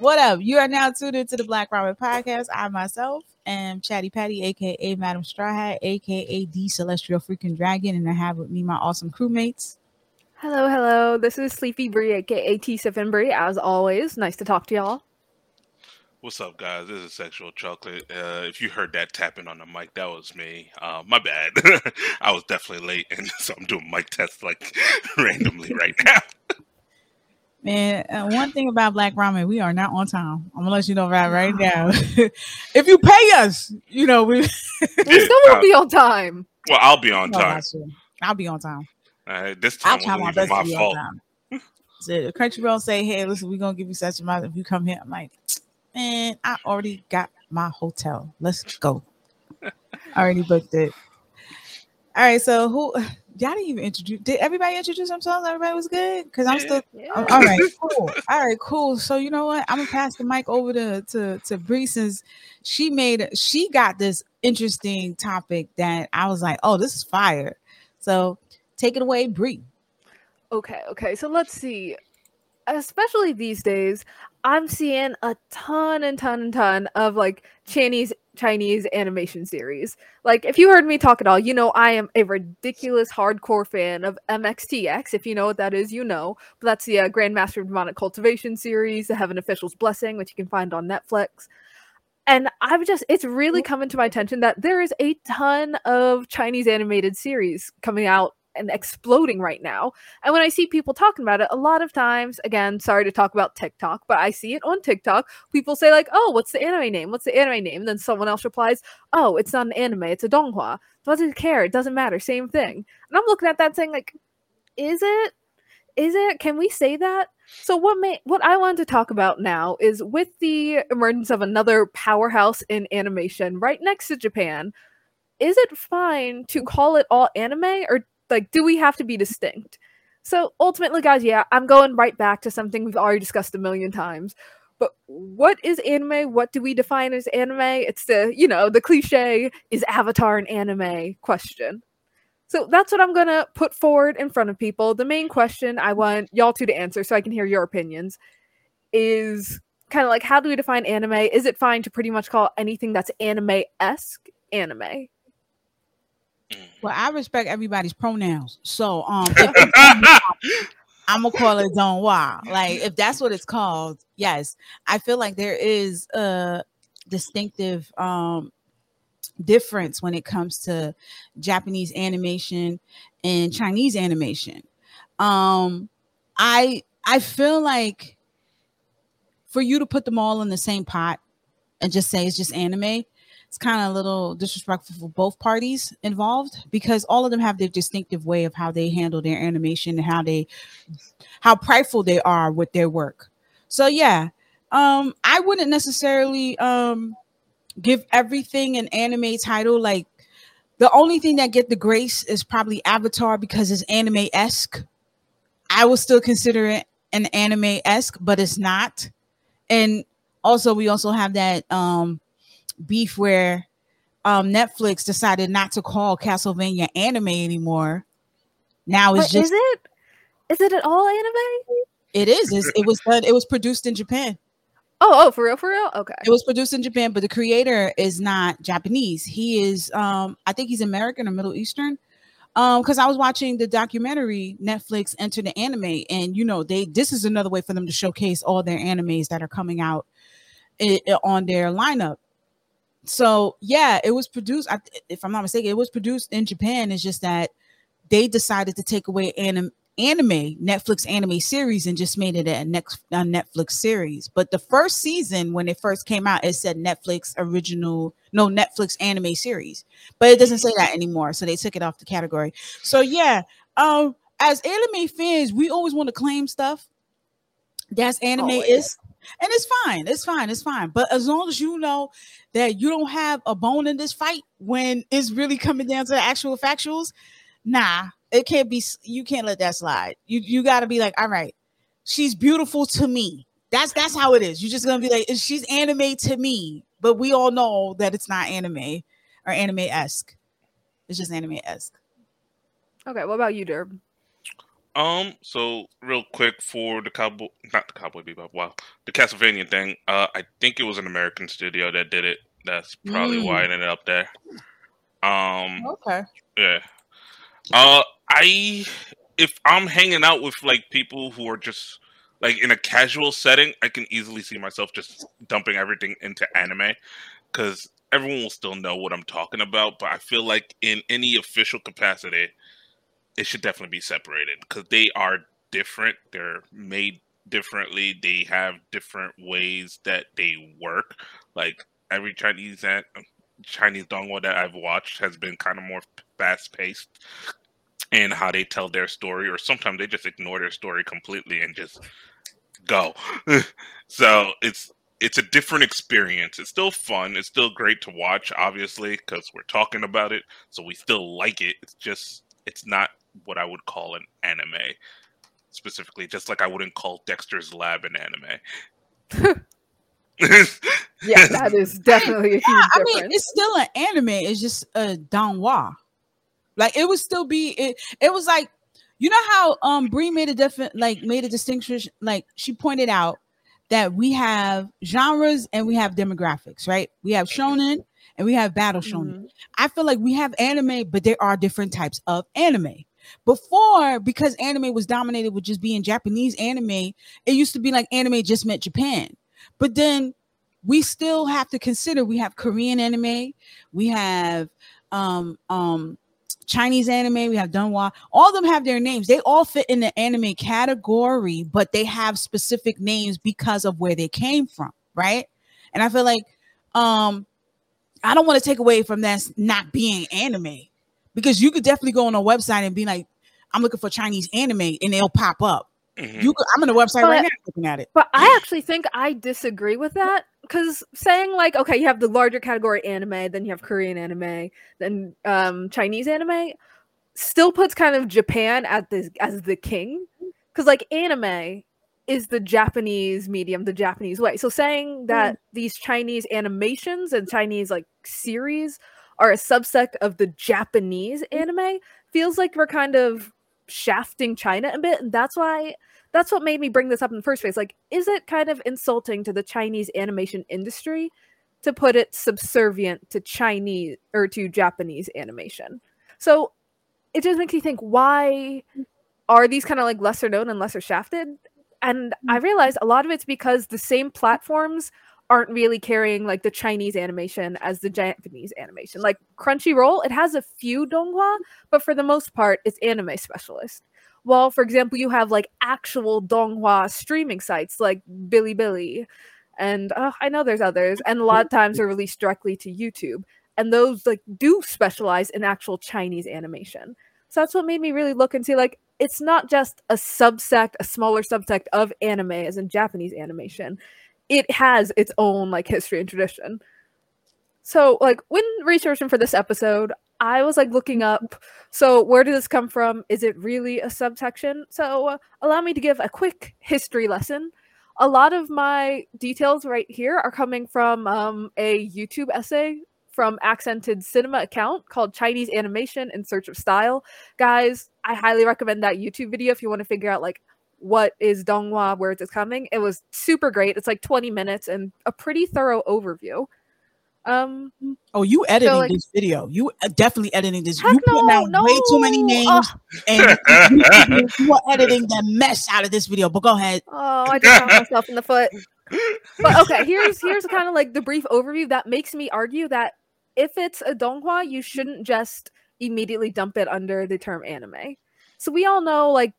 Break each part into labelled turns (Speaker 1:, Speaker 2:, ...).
Speaker 1: What up? You are now tuned into the Black Ramen Podcast. I myself am Chatty Patty, aka Madam Straw Hat, aka the Celestial Freaking Dragon, and I have with me my awesome crewmates.
Speaker 2: Hello, hello. This is Sleepy Bree, aka T7 Bree. As always, nice to talk to y'all.
Speaker 3: What's up, guys? This is Sexual Chocolate. Uh, if you heard that tapping on the mic, that was me. Uh, my bad. I was definitely late, and so I'm doing mic tests like randomly right now.
Speaker 1: Man, uh, one thing about Black Ramen, we are not on time. I'm gonna let you know right right now. if you pay us, you know we
Speaker 2: we still won't be on time.
Speaker 3: Well, I'll be on
Speaker 1: No,
Speaker 3: time.
Speaker 1: I'll be on time.
Speaker 3: Uh, this time
Speaker 1: I'll
Speaker 3: time
Speaker 1: try my
Speaker 3: wasn't even
Speaker 1: to
Speaker 3: my
Speaker 1: be
Speaker 3: fault.
Speaker 1: on time. So if Crunchyroll say, "Hey, listen, we're gonna give you such a amount if you come here." I'm like, man, I already got my hotel. Let's go. I already booked it. All right, so who y'all didn't even introduce? Did everybody introduce themselves? Everybody was good because I'm still all all right, cool. All right, cool. So you know what? I'm gonna pass the mic over to to to Bree since she made she got this interesting topic that I was like, oh, this is fire. So take it away, Bree.
Speaker 2: Okay, okay. So let's see. Especially these days, I'm seeing a ton and ton and ton of like Chinese Chinese animation series. Like if you heard me talk at all, you know I am a ridiculous hardcore fan of MXTX. If you know what that is, you know. But that's the uh, Grandmaster of Demonic Cultivation series, the Heaven Official's Blessing, which you can find on Netflix. And I've just it's really coming to my attention that there is a ton of Chinese animated series coming out and exploding right now. And when I see people talking about it, a lot of times, again, sorry to talk about TikTok, but I see it on TikTok. People say, like, oh, what's the anime name? What's the anime name? And then someone else replies, oh, it's not an anime, it's a donghua. Doesn't care, it doesn't matter, same thing. And I'm looking at that saying, like, is it? Is it? Can we say that? So what may what I wanted to talk about now is with the emergence of another powerhouse in animation right next to Japan, is it fine to call it all anime or like do we have to be distinct? So ultimately guys yeah i'm going right back to something we've already discussed a million times. But what is anime? What do we define as anime? It's the you know the cliche is avatar an anime? Question. So that's what i'm gonna put forward in front of people. The main question i want y'all two to answer so i can hear your opinions is kind of like how do we define anime? Is it fine to pretty much call anything that's anime-esque anime
Speaker 1: Well, I respect everybody's pronouns. So um I'm gonna call it Donghua. Like if that's what it's called, yes. I feel like there is a distinctive um difference when it comes to Japanese animation and Chinese animation. Um I I feel like for you to put them all in the same pot and just say it's just anime, it's kind of a little disrespectful for both parties involved because all of them have their distinctive way of how they handle their animation and how they how prideful they are with their work. So yeah, um I wouldn't necessarily um give everything an anime title like the only thing that get the grace is probably Avatar because it's anime-esque. I would still consider it an anime-esque, but it's not. And also we also have that um beef where um Netflix decided not to call Castlevania anime anymore. Now it's
Speaker 2: But
Speaker 1: just
Speaker 2: is it is it at all anime
Speaker 1: it is it's, it was done it was produced in Japan.
Speaker 2: oh oh for real for real okay
Speaker 1: It was produced in Japan, but the creator is not Japanese. He is um I think he's American or Middle Eastern. Um cuz I was watching the documentary Netflix Enter the Anime and you know they this is another way for them to showcase all their animes that are coming out i- i- on their lineup. So, yeah, it was produced I, if I'm not mistaken, it was produced in Japan. It's just that they decided to take away anim- anime Netflix anime series and just made it a next a Netflix series. But the first season when it first came out, it said Netflix original, no Netflix anime series, but it doesn't say that anymore. So they took it off the category. So yeah, um, as anime fans, we always want to claim stuff that's anime
Speaker 2: Always.
Speaker 1: is. And it's fine. It's fine. It's fine. But as long as you know that you don't have a bone in this fight when it's really coming down to the actual factuals, nah, it can't be. You can't let that slide. You you got to be like, all right, she's beautiful to me. That's that's how it is. You're just gonna be like, she's anime to me. But we all know that it's not anime or anime esque. It's just anime esque.
Speaker 2: okay what about you derb
Speaker 3: Um, so real quick for the cowboy, not the cowboy bebop. Wow, the Castlevania thing. Uh, I think it was an American studio that did it. That's probably mm. why it ended up there. Um.
Speaker 1: Okay.
Speaker 3: Yeah. Uh, I if I'm hanging out with like people who are just like in a casual setting, I can easily see myself just dumping everything into anime because everyone will still know what I'm talking about. But I feel like in any official capacity, it should definitely be separated because they are different. They're made differently. They have different ways that they work. Like every Chinese that Chinese donghua that I've watched has been kind of more fast paced in how they tell their story, or sometimes they just ignore their story completely and just go. so it's it's a different experience. It's still fun. It's still great to watch, obviously, because we're talking about it, so we still like it. It's just it's not what I would call an anime specifically, just like I wouldn't call Dexter's Lab an anime.
Speaker 2: yeah, that is definitely a huge yeah, I difference. mean,
Speaker 1: it's still an anime. It's just a donghua. Like it would still be it. It was like you know how um Bree made a different like made a distinction. Like she pointed out that we have genres and we have demographics, right? We have shonen and we have battle shonen. Mm-hmm. I feel like we have anime, but there are different types of anime. Before, because anime was dominated with just being Japanese anime, it used to be like anime just meant Japan. But then we still have to consider we have Korean anime, we have um um Chinese anime, we have Donghua. All of them have their names. They all fit in the anime category, but they have specific names because of where they came from, right? And I feel like um I don't want to take away from that not being anime because you could definitely go on a website and be like, I'm looking for Chinese anime and they'll pop up. Mm-hmm. You, could, I'm on the website but, right now looking at it.
Speaker 2: But I actually think I disagree with that because saying like, okay, you have the larger category anime, then you have Korean anime, then um, Chinese anime, still puts kind of Japan at this as the king because like anime is the Japanese medium, the Japanese way. So saying that mm. these Chinese animations and Chinese like series are a subsect of the Japanese anime feels like we're kind of shafting China a bit. And that's why that's what made me bring this up in the first place. Like, is it kind of insulting to the Chinese animation industry to put it subservient to Chinese or to Japanese animation? So it just makes me think why are these kind of like lesser known and lesser shafted? And I mm. realized a lot of it's because the same platforms aren't really carrying like the Chinese animation as the Japanese animation. Like Crunchyroll, it has a few donghua, but for the most part, it's anime specialist. Well, for example, you have like actual donghua streaming sites like Bilibili, and uh, I know there's others, and a lot of times are released directly to YouTube, and those like do specialize in actual Chinese animation. So that's what made me really look and see like it's not just a subsect, a smaller subsect of anime as in Japanese animation it has its own like history and tradition. So, like when researching for this episode, I was like looking up. So, where did this come from? Is it really a subsection? So, uh, allow me to give a quick history lesson. A lot of my details right here are coming from um, a YouTube essay from Accented Cinema account called Chinese Animation in Search of Style. Guys, I highly recommend that YouTube video if you want to figure out like what is Donghua, where it's coming. It was super great. It's like 20 minutes and a pretty thorough overview. Um
Speaker 1: Oh, you editing so like, this video. You uh, definitely editing this. You no, put out no. way too many names and you, you, are editing the mess out of this video. But go ahead.
Speaker 2: Oh, I just shot myself in the foot. But okay, here's here's kind of like the brief overview that makes me argue that if it's a donghua, you shouldn't just immediately dump it under the term anime. So we all know like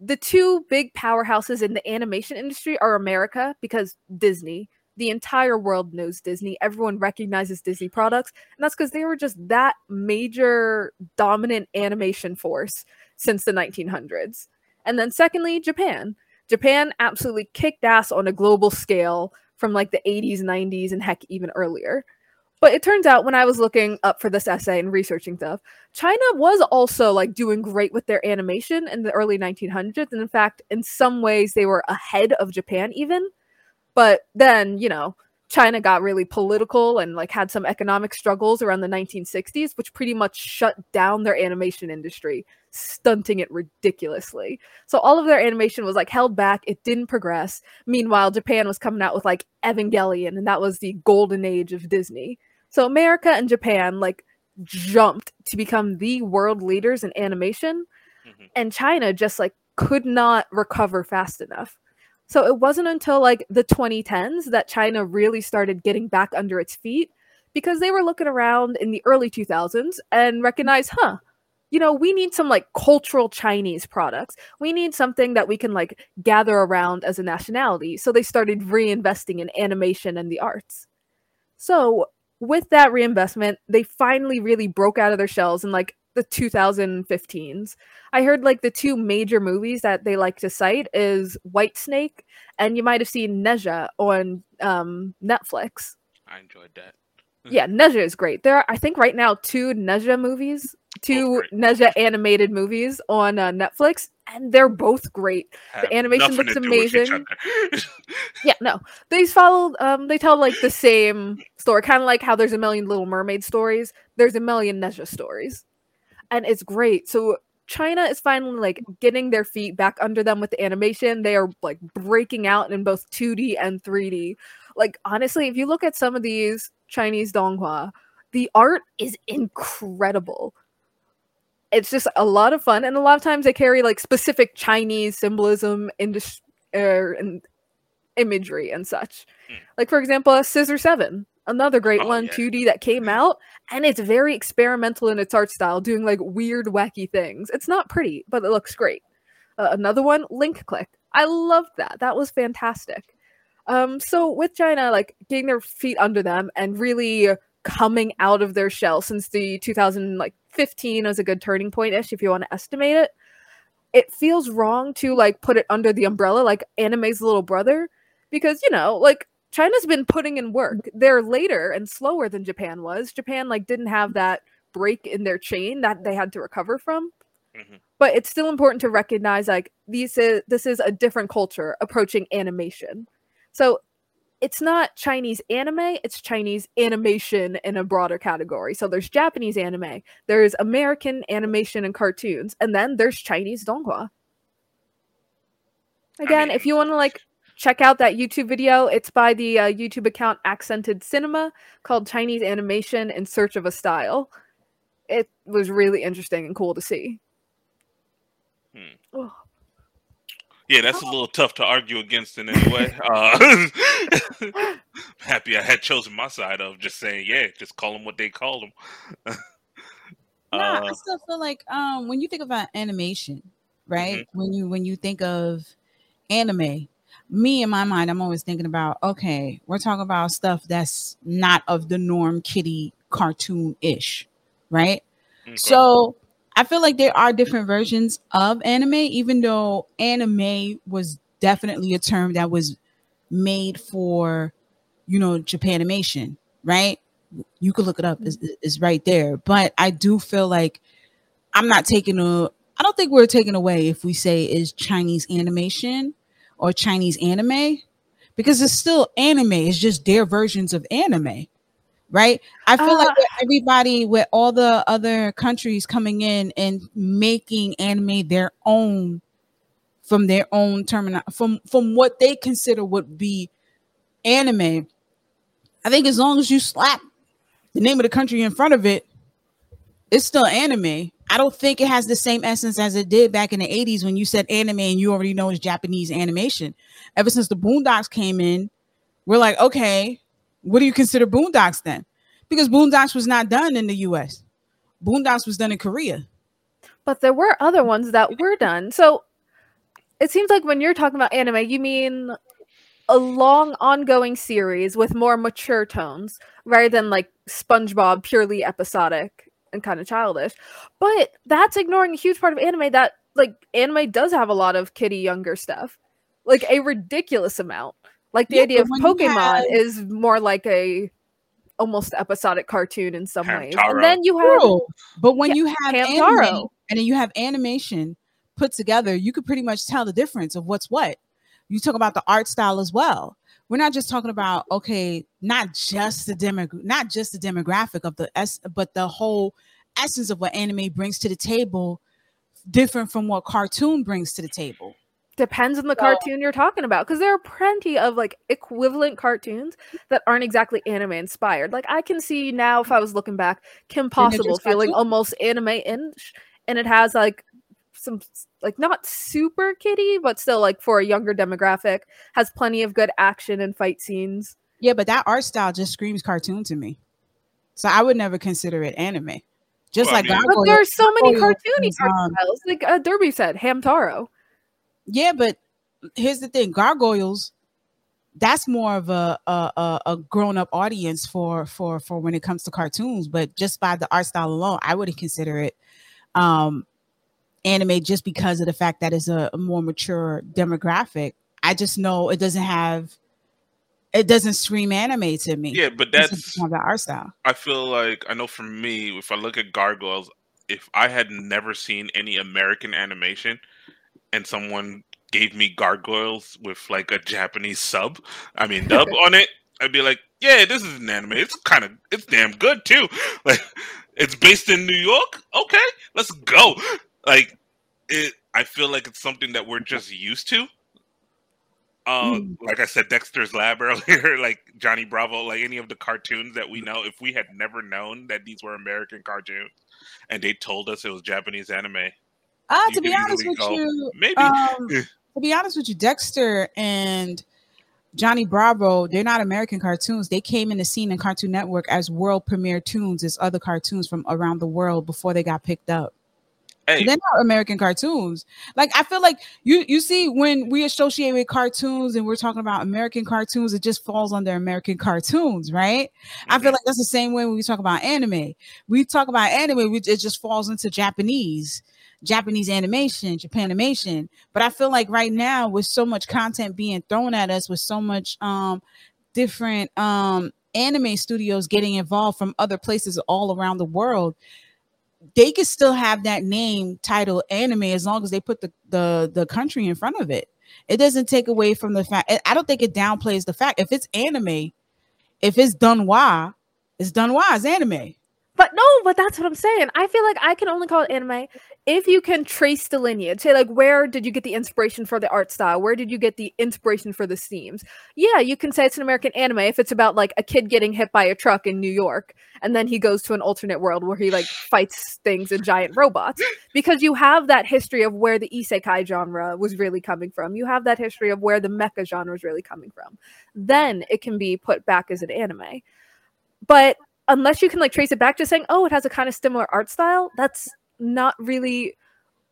Speaker 2: the two big powerhouses in the animation industry are America because Disney. The entire world knows Disney. Everyone recognizes Disney products. And that's because they were just that major dominant animation force since the 1900s. And then, secondly, Japan. Japan absolutely kicked ass on a global scale from like the 80s, 90s, and heck, even earlier. But it turns out when I was looking up for this essay and researching stuff, China was also like doing great with their animation in the early 1900s. And in fact, in some ways, they were ahead of Japan even. But then, you know, China got really political and like had some economic struggles around the 1960s, which pretty much shut down their animation industry, stunting it ridiculously. So all of their animation was like held back, it didn't progress. Meanwhile, Japan was coming out with like Evangelion, and that was the golden age of Disney. So America and Japan like jumped to become the world leaders in animation, mm-hmm. and China just like could not recover fast enough. So it wasn't until like the 2010s that China really started getting back under its feet because they were looking around in the early 2000s and recognized, huh, you know, we need some like cultural Chinese products. We need something that we can like gather around as a nationality. So they started reinvesting in animation and the arts. So with that reinvestment, they finally really broke out of their shells in like the 2015s. I heard like the two major movies that they like to cite is White Snake and you might have seen Ne-Zha on um, Netflix.
Speaker 3: I enjoyed that.
Speaker 2: yeah, Ne-Zha is great. There are I think right now two Ne-Zha movies, two oh, Ne-Zha animated movies on uh, Netflix and they're both great. Have the animation looks amazing. yeah, no. They follow um they tell like the same story, kind of like how there's a million little mermaid stories, there's a million Ne-Zha stories and it's great. So China is finally like getting their feet back under them with the animation. They are like breaking out in both 2D and 3D. Like honestly, if you look at some of these Chinese donghua, the art is incredible. It's just a lot of fun, and a lot of times they carry like specific Chinese symbolism in er, and imagery and such. Hmm. Like for example, Scissor Seven another great oh, one, yeah. 2D that came out, and it's very experimental in its art style, doing like weird, wacky things. It's not pretty, but it looks great. Uh, another one, Link Click. I loved that. That was fantastic. Um, so with China, like getting their feet under them and really coming out of their shell since the 2015 is a good turning point ish if you want to estimate it. It feels wrong to like put it under the umbrella like anime's little brother because you know like China's been putting in work. They're later and slower than Japan was. Japan like didn't have that break in their chain that they had to recover from. Mm-hmm. But it's still important to recognize like these is this is a different culture approaching animation. So it's not Chinese anime, it's Chinese animation in a broader category. So there's Japanese anime, there's American animation and cartoons, and then there's Chinese donghua. Again, I mean, if you want to like check out that YouTube video. It's by the uh, YouTube account Accented Cinema called Chinese Animation in Search of a Style. It was really interesting and cool to see.
Speaker 3: Hmm. Oh. Yeah, that's a little tough to argue against in any way. Uh, happy I had chosen my side of just saying, yeah, just call them what they call them.
Speaker 1: no, uh, I still feel like um, when you think about animation, right? Mm-hmm. When you when you think of anime, me in my mind, I'm always thinking about okay, we're talking about stuff that's not of the norm kitty cartoon ish, right? Okay. So I feel like there are different versions of anime, even though anime was definitely a term that was made for, you know, Japanimation, right? You could look it up, it's, it's right there. But I do feel like I'm not taking a, I don't think we're taking away if we say is Chinese animation or Chinese anime because it's still anime. It's just their versions of anime, right? I feel uh, like everybody with all the other countries coming in and making anime their own from their own terminal from from what they consider would be anime. I think as long as you slap the name of the country in front of it, it's still anime. I don't think it has the same essence as it did back in the 80s when you said anime and you already know it's Japanese animation. Ever since the Boondocks came in, we're like, okay, what do you consider Boondocks then? Because Boondocks was not done in the US. Boondocks was done in Korea.
Speaker 2: But there were other ones that were done. So it seems like when you're talking about anime, you mean a long ongoing series with more mature tones rather than like SpongeBob purely episodic and kind of childish. But that's ignoring a huge part of anime that like anime does have a lot of kitty younger stuff. Like a ridiculous amount. Like the yeah, idea of Pokemon have... is more like a almost episodic cartoon in some Hamtaro. ways. And then you have True.
Speaker 1: but when yeah, you have anime, and then you have animation put together, you could pretty much tell the difference of what's what. You talk about the art style as well. we're not just talking about okay, not just the demo, not just the demographic of the s, but the whole essence of what anime brings to the table, different from what cartoon brings to the table.
Speaker 2: Depends on the cartoon you're talking about, because there are plenty of like equivalent cartoons that aren't exactly anime inspired. Like I can see now, if I was looking back, Kim Possible feeling cartoon? almost anime inch, and it has like some like not super kitty but still like for a younger demographic, has plenty of good action and fight scenes.
Speaker 1: Yeah, but that art style just screams cartoon to me. So I would never consider it anime. Just well, like
Speaker 2: I mean, but there are so many cartoony art styles. Like uh, Derby said, Hamtaro.
Speaker 1: Yeah, but here's the thing: gargoyles. That's more of a a, a grown up audience for for for when it comes to cartoons. But just by the art style alone, I wouldn't consider it um anime just because of the fact that it's a, a more mature demographic. I just know it doesn't have it doesn't scream anime to me.
Speaker 3: Yeah, but that's
Speaker 1: more about art style.
Speaker 3: I feel like I know for me, if I look at Gargoyles, if I had never seen any American animation and someone gave me Gargoyles with like a Japanese sub, I mean dub on it, I'd be like, yeah, this is an anime. It's kind of it's damn good too. Like it's based in New York. Okay, let's go. Like it, I feel like it's something that we're just used to. Um, mm. like I said, Dexter's Lab earlier, like Johnny Bravo, like any of the cartoons that we know. If we had never known that these were American cartoons, and they told us it was Japanese anime,
Speaker 1: uh, to be honest with go, you, maybe. Um, to be honest with you, Dexter and Johnny Bravo, they're not American cartoons. They came in the scene in Cartoon Network as world premiere tunes as other cartoons from around the world before they got picked up. Hey. They're not American cartoons. Like I feel like you you see when we associate with cartoons and we're talking about American cartoons, it just falls under American cartoons, right? Mm-hmm. I feel like that's the same way when we talk about anime. We talk about anime, it just falls into Japanese, Japanese animation, Japanimation. But I feel like right now, with so much content being thrown at us, with so much um different um anime studios getting involved from other places all around the world they could still have that name title anime as long as they put the the the country in front of it. It doesn't take away from the fact. I don't think it downplays the fact if it's anime, if it's Donghua, it's Donghua, it's anime.
Speaker 2: But no, but that's what I'm saying. I feel like I can only call it anime if you can trace the lineage. Say, like, where did you get the inspiration for the art style? Where did you get the inspiration for the themes? Yeah, you can say it's an American anime if it's about like a kid getting hit by a truck in New York and then he goes to an alternate world where he like fights things and giant robots. Because you have that history of where the isekai genre was really coming from. You have that history of where the mecha genre was really coming from. Then it can be put back as an anime. But unless you can like trace it back to saying, oh, it has a kind of similar art style, that's not really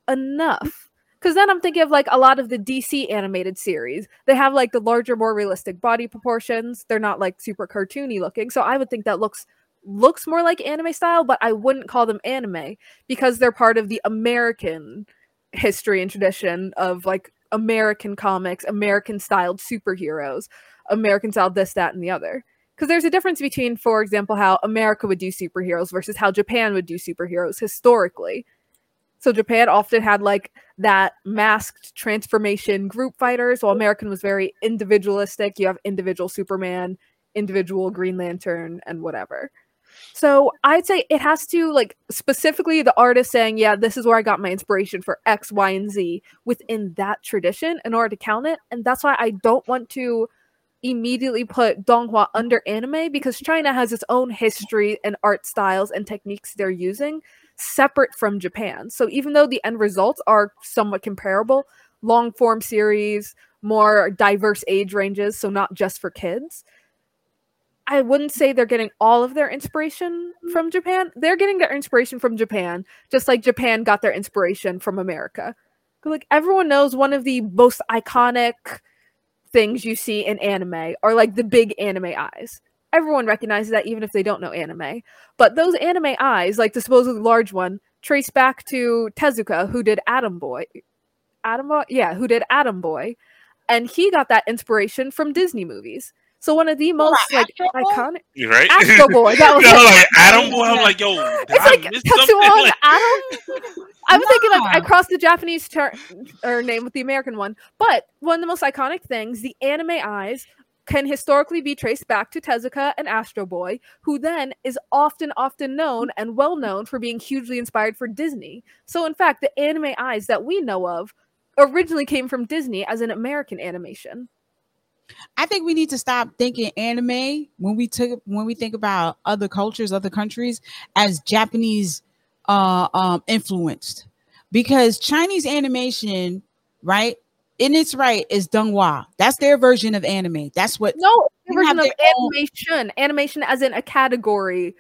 Speaker 2: enough. Because then I'm thinking of like a lot of the DC animated series. They have like the larger, more realistic body proportions. They're not like super cartoony looking. So I would think that looks looks more like anime style, but I wouldn't call them anime because they're part of the American history and tradition of like American comics, American styled superheroes, American styled this, that, and the other because there's a difference between, for example, how America would do superheroes versus how Japan would do superheroes historically. So Japan often had like that masked transformation group fighters, while American was very individualistic. You have individual Superman, individual Green Lantern, and whatever. So I'd say it has to like specifically the artist saying, yeah, this is where I got my inspiration for X, Y, and Z within that tradition in order to count it. And that's why I don't want to immediately put Donghua under anime because China has its own history and art styles and techniques they're using separate from Japan. So even though the end results are somewhat comparable, long form series, more diverse age ranges, so not just for kids. I wouldn't say they're getting all of their inspiration from Japan. They're getting their inspiration from Japan, just like Japan got their inspiration from America. Like everyone knows one of the most iconic things you see in anime are like the big anime eyes. Everyone recognizes that even if they don't know anime. But those anime eyes, like the supposedly large one, trace back to Tezuka, who did Atom Boy. Atom Boy? Yeah, who did Atom Boy. And he got that inspiration from Disney movies. So one of the most oh, like iconic,
Speaker 3: you right?
Speaker 2: Astro Boy. That was
Speaker 3: no, like, Atom Boy. I'm like, yo, it's I like Tetsuo
Speaker 2: like... Atom. I was thinking like I crossed the Japanese ter- or name with the American one, but one of the most iconic things, the anime eyes can historically be traced back to Tezuka and Astro Boy, who then is often, often known and well known for being hugely inspired for Disney. So, in fact, the anime eyes that we know of originally came from Disney as an American animation.
Speaker 1: I think we need to stop thinking anime when we took when we think about other cultures, other countries as Japanese uh um influenced. Because Chinese animation, right? In its right is donghua. That's their version of anime. That's what
Speaker 2: No, version of animation. Own... Animation as in a category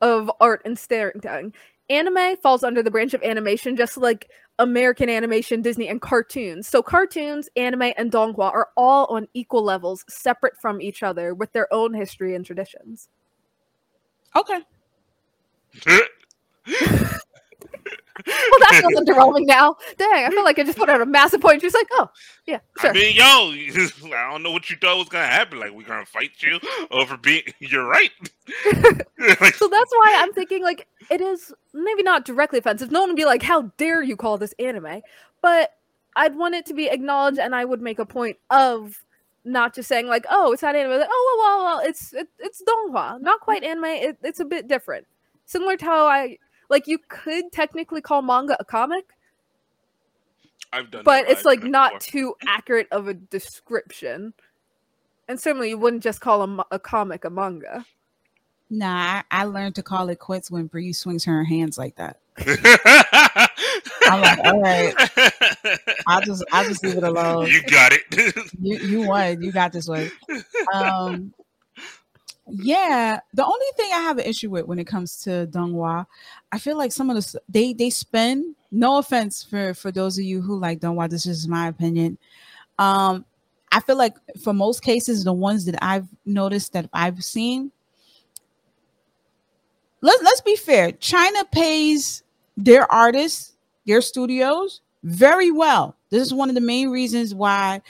Speaker 2: of art and storytelling. Anime falls under the branch of animation just like American animation, Disney, and cartoons. So cartoons, anime, and donghua are all on equal levels, separate from each other, with their own history and traditions.
Speaker 1: Okay.
Speaker 2: well, that feels underwhelming now. Dang, I feel like I just put out a massive point. She's like, oh, yeah, sure.
Speaker 3: I mean, yo, I don't know what you thought was gonna happen. Like, we're gonna fight you over being. You're right.
Speaker 2: so that's why I'm thinking like it is maybe not directly offensive. No one would be like, how dare you call this anime? But I'd want it to be acknowledged, and I would make a point of not just saying like, oh, it's not anime. Like, oh, well, well, well, it's it, it's donghua, not quite anime. It, it's a bit different. Similar to how I like you could technically call manga a comic.
Speaker 3: I've done
Speaker 2: But it's like not too accurate of a description. And certainly you wouldn't just call a, a comic a manga.
Speaker 1: Nah, I, I learned to call it quits when Bree swings her hands like that. I'm like, all right. I'll just I'll just leave it alone.
Speaker 3: You got it.
Speaker 1: you you won. You got this one. Um yeah, the only thing I have an issue with when it comes to donghua, I feel like some of the they they spend. No offense for for those of you who like donghua, this is my opinion. Um, I feel like for most cases, the ones that I've noticed that I've seen, let's let's be fair. China pays their artists, their studios very well. This is one of the main reasons why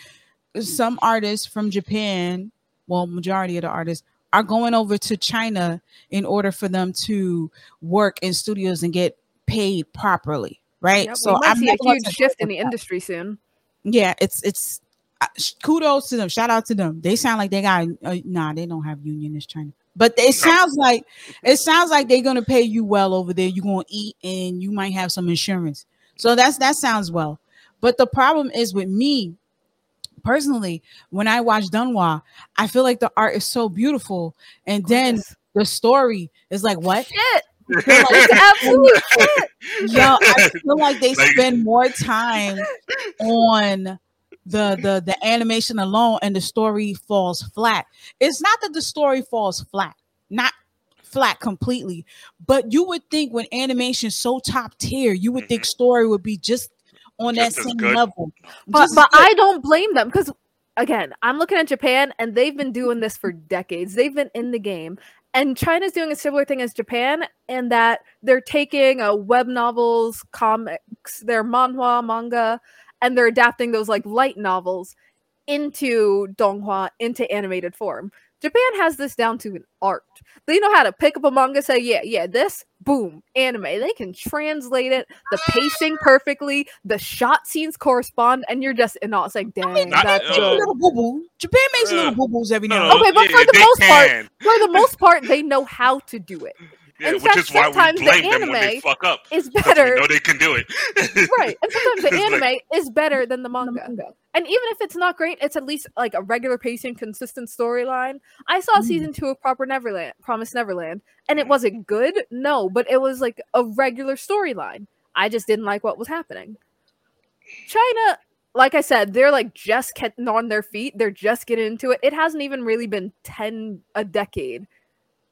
Speaker 1: some artists from Japan, well, majority of the artists are going over to China in order for them to work in studios and get paid properly, right?
Speaker 2: Yep, so I'm see a huge shift in the that. industry soon.
Speaker 1: Yeah, it's it's uh, kudos to them. Shout out to them. They sound like they got uh, nah, they don't have unionist China. But it sounds like it sounds like they're gonna pay you well over there. You're gonna eat and you might have some insurance. So that's that sounds well. But the problem is with me personally, when I watch Donghua, I feel like the art is so beautiful, and then the story is like what?
Speaker 2: Shit. Like, absolute shit.
Speaker 1: Yo, I feel like they spend more time on the the the animation alone, and the story falls flat. It's not that the story falls flat, not flat completely, but you would think when animation so top tier, you would mm-hmm. think story would be just on Just that same good. level.
Speaker 2: But but I don't blame them because again, I'm looking at Japan and they've been doing this for decades. They've been in the game. And China's doing a similar thing as Japan in that they're taking uh, web novels, comics, their manhwa, manga, and they're adapting those like light novels into donghua, into animated form. Japan has this down to an art. They know how to pick up a manga, say, yeah, yeah, this, boom, anime. They can translate it, the pacing perfectly, the shot scenes correspond, and you're just in awe. saying, dang, I mean, that's
Speaker 1: uh, little boo boo. Japan makes uh, little boo boos every now
Speaker 2: and then. Okay, but for the most can. part, for the most part, they know how to do it.
Speaker 3: Yeah, which fact, is why we blame the them when they fuck up.
Speaker 2: Is better.
Speaker 3: know they can do it.
Speaker 2: right, and sometimes the anime like, is better than the manga. the manga. And even if it's not great, it's at least like a regular pacing, consistent storyline. I saw mm. season two of Proper Neverland, Promise Neverland, and it wasn't good. No, but it was like a regular storyline. I just didn't like what was happening. China like I said, they're like just getting on their feet. They're just getting into it. It hasn't even really been 10 a decade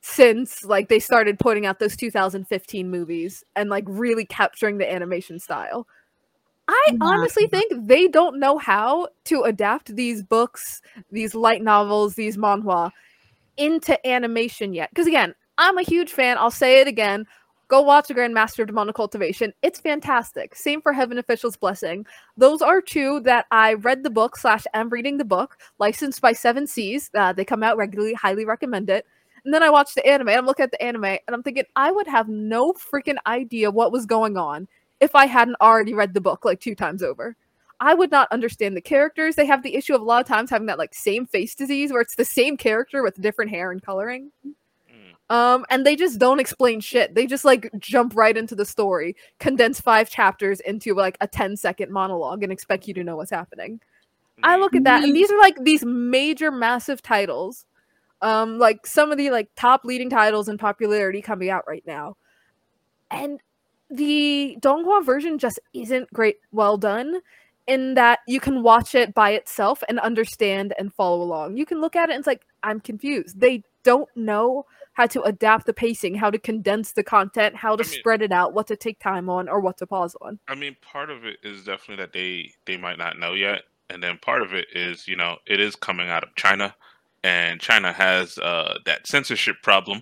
Speaker 2: since like they started putting out those 2015 movies and like really capturing the animation style. I yeah. honestly think they don't know how to adapt these books, these light novels, these manhwa into animation yet. Because again, I'm a huge fan. I'll say it again. Go watch The Grandmaster of Demonic Cultivation. It's fantastic. Same for Heaven Official's Blessing. Those are two that I read the book slash am reading the book, licensed by Seven Seas. Uh, they come out regularly. Highly recommend it. And then I watched the anime. I'm looking at the anime and I'm thinking, I would have no freaking idea what was going on if I hadn't already read the book like two times over. I would not understand the characters. They have the issue of a lot of times having that like same face disease where it's the same character with different hair and coloring.
Speaker 3: Mm.
Speaker 2: Um, and they just don't explain shit. They just like jump right into the story, condense five chapters into like a 10 second monologue and expect you to know what's happening. I look at that, and these are like these major, massive titles. Um, like some of the like top leading titles in popularity coming out right now. And the Donghua version just isn't great well done in that you can watch it by itself and understand and follow along. You can look at it and it's like, I'm confused. They don't know how to adapt the pacing, how to condense the content, how to
Speaker 3: I mean-
Speaker 2: spread it out, what to take time on, or what to pause on.
Speaker 3: I mean, part of it is definitely that they they might not know yet, and then part of it is you know it is coming out of China, and China has uh, that censorship problem.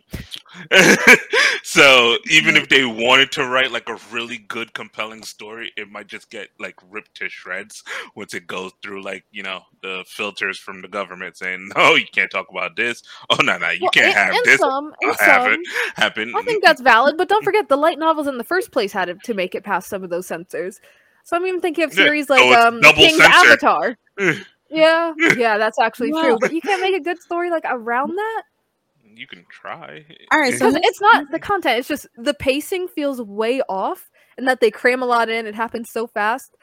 Speaker 3: so even if they wanted to write like a really good, compelling story, it might just get like ripped to shreds once it goes through like you know the filters from the government saying no, you can't talk about this. Oh no, no, you
Speaker 2: Well,
Speaker 3: can't have this.
Speaker 2: some,
Speaker 3: I'll have
Speaker 2: some,
Speaker 3: it happen.
Speaker 2: I think that's valid, but don't forget the light novels in the first place had to make it past some of those censors. So I'm even thinking of series
Speaker 3: so
Speaker 2: like
Speaker 3: it's
Speaker 2: um King's
Speaker 3: censored.
Speaker 2: Avatar. yeah, yeah, that's actually true. But you can't make a good story like around that
Speaker 3: you can try.
Speaker 1: All right, so
Speaker 2: it's not the content. It's just the pacing feels way off, and that they cram a lot in. It happens so fast.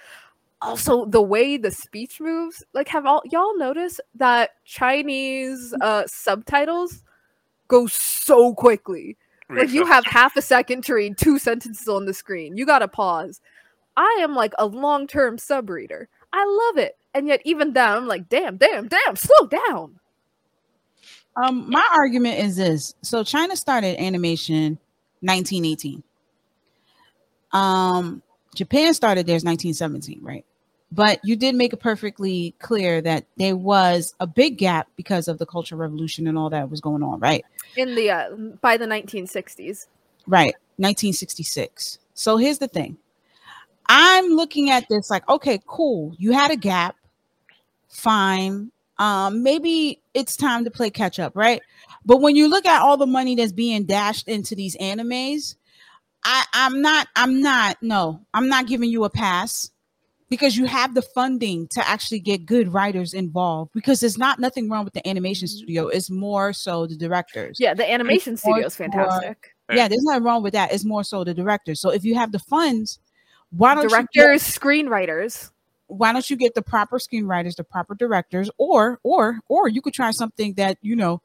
Speaker 2: Also, the way the speech moves, like, have all y'all noticed that Chinese uh subtitles go so quickly? like you have half a second to read two sentences on the screen. You gotta pause. I am like a long term sub reader. I love it. And yet even then I'm like, damn, damn, damn, slow down.
Speaker 1: Um, my argument is this: so China started animation 1918. Um, Japan started theirs 1917, right? But you did make it perfectly clear that there was a big gap because of the Cultural Revolution and all that was going on, right?
Speaker 2: In the uh, by the 1960s.
Speaker 1: Right, 1966. So here's the thing. I'm looking at this like, okay, cool. You had a gap. Fine. Um, maybe it's time to play catch up, right? But when you look at all the money that's being dashed into these animes, I, I'm not, I'm not, no, I'm not giving you a pass because you have the funding to actually get good writers involved because there's not nothing wrong with the animation studio. It's more so the directors
Speaker 2: Yeah, the animation
Speaker 1: more
Speaker 2: studio is
Speaker 1: for-
Speaker 2: fantastic.
Speaker 1: yeah, there's nothing wrong with that. It's more so the directors So if you have the funds, why don't you get,
Speaker 2: Directors, screenwriters.
Speaker 1: Why don't you get the proper screenwriters, the proper directors, or or or you could try something that you know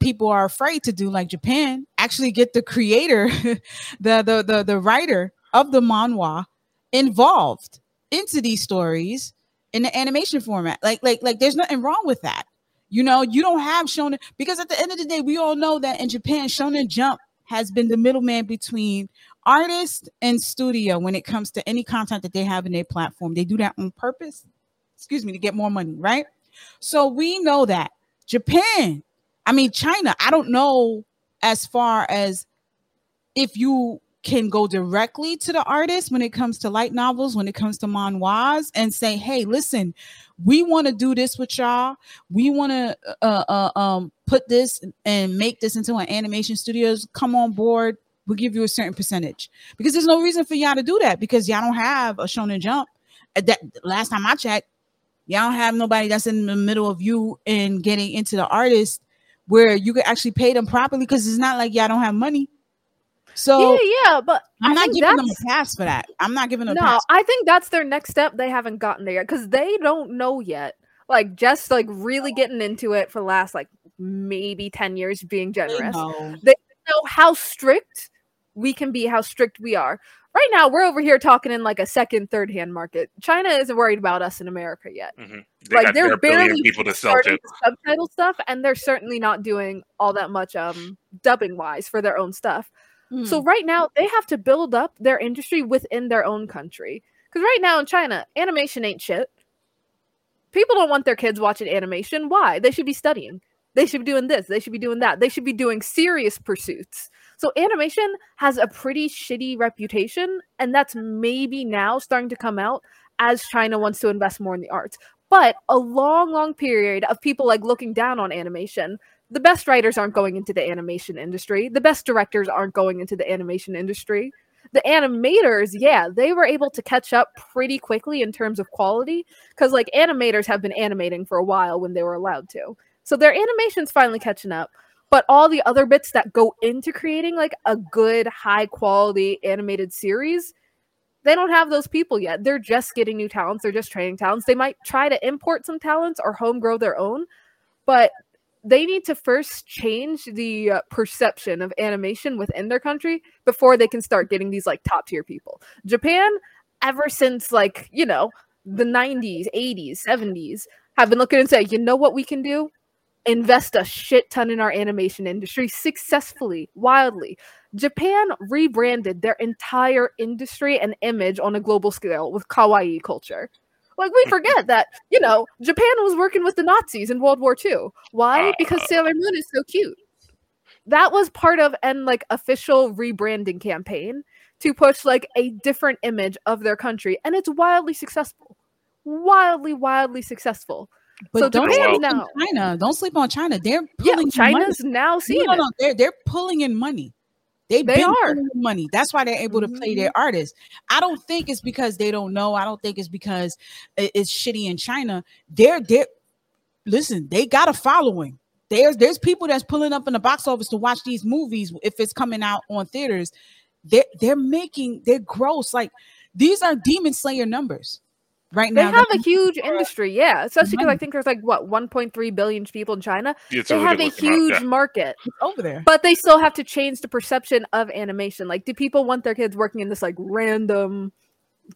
Speaker 1: people are afraid to do, like Japan. Actually, get the creator, the the the the writer of the manhwa involved into these stories in the animation format. Like like like, there's nothing wrong with that. You know, you don't have shonen because at the end of the day, we all know that in Japan, Shonen Jump has been the middleman between artist and studio when it comes to any content that they have in their platform. They do that on purpose, excuse me, to get more money, right? So we know that Japan, I mean, China, I don't know as far as if you can go directly to the artist when it comes to light novels, when it comes to manhwas, and say, hey, listen, we want to do this with y'all. We want to uh, uh, um, put this and make this into an animation studios. Come on board. We'll give you a certain percentage because there's no reason for y'all to do that because y'all don't have a Shonen Jump. That last time I checked, y'all don't have nobody that's in the middle of you and getting into the artist where you could actually pay them properly because it's not like y'all don't have money. So
Speaker 2: yeah, yeah, but
Speaker 1: I'm not giving them a pass for that. I'm not giving them
Speaker 2: No. I think that's their next step. They haven't gotten there yet because they don't know yet. Like just like really getting into it for the last like maybe 10 years being
Speaker 1: They
Speaker 2: generous.
Speaker 1: they
Speaker 2: know how strict we can be, how strict we are. Right now, we're over here talking in like a second, third hand market. China isn't worried about us in America yet.
Speaker 3: hmm They
Speaker 2: like
Speaker 3: got
Speaker 2: they're
Speaker 3: their
Speaker 2: barely
Speaker 3: people to sell to.
Speaker 2: starting subtitle stuff, and they're certainly not doing all that much um dubbing wise for their own stuff.
Speaker 1: Hmm.
Speaker 2: So right now, they have to build up their industry within their own country. Because right now in China, animation ain't shit. People don't want their kids watching animation. Why? They should be studying. They should be doing this. They should be doing that. They should be doing serious pursuits. So animation has a pretty shitty reputation, and that's maybe now starting to come out as China wants to invest more in the arts. But a long, long period of people like looking down on animation. The best writers aren't going into the animation industry. The best directors aren't going into the animation industry. The animators, yeah, they were able to catch up pretty quickly in terms of quality because like animators have been animating for a while when they were allowed to. So their animation's finally catching up. But all the other bits that go into creating like a good, high quality animated series, they don't have those people yet. They're just getting new talents. They're just training talents. They might try to import some talents or home grow their own, but they need to first change the uh, perception of animation within their country before they can start getting these like top tier people. Japan, ever since like, you know, the 90s, 80s, 70s, have been looking and say, you know what we can do? Invest a shit ton in our animation industry successfully, wildly. Japan rebranded their entire industry and image on a global scale with kawaii culture. Like we forget that, you know, Japan was working with the Nazis in World War II. Why? Oh, because Sailor Moon is so cute. That was part of an like official rebranding campaign to push like a different image of their country and it's wildly successful. Wildly wildly successful.
Speaker 1: But so don't sleep on China. Don't sleep on China. They're
Speaker 2: pulling yeah, China's money. now seeing no, no, no.
Speaker 1: They're they're pulling in money. They've they are money. That's why they're able to play their mm-hmm. artists. I don't think it's because they don't know. I don't think it's because it's shitty in China. They're they're listen. They got a following. There's there's people that's pulling up in the box office to watch these movies if it's coming out on theaters. They're they're making they're gross. Like these are demon slayer numbers right
Speaker 2: they
Speaker 1: now.
Speaker 2: They have a huge industry, yeah. Especially because I think there's like what 1.3 billion people in China. Yeah, they have a huge out, yeah. market
Speaker 1: over there,
Speaker 2: but they still have to change the perception of animation. Like, do people want their kids working in this like random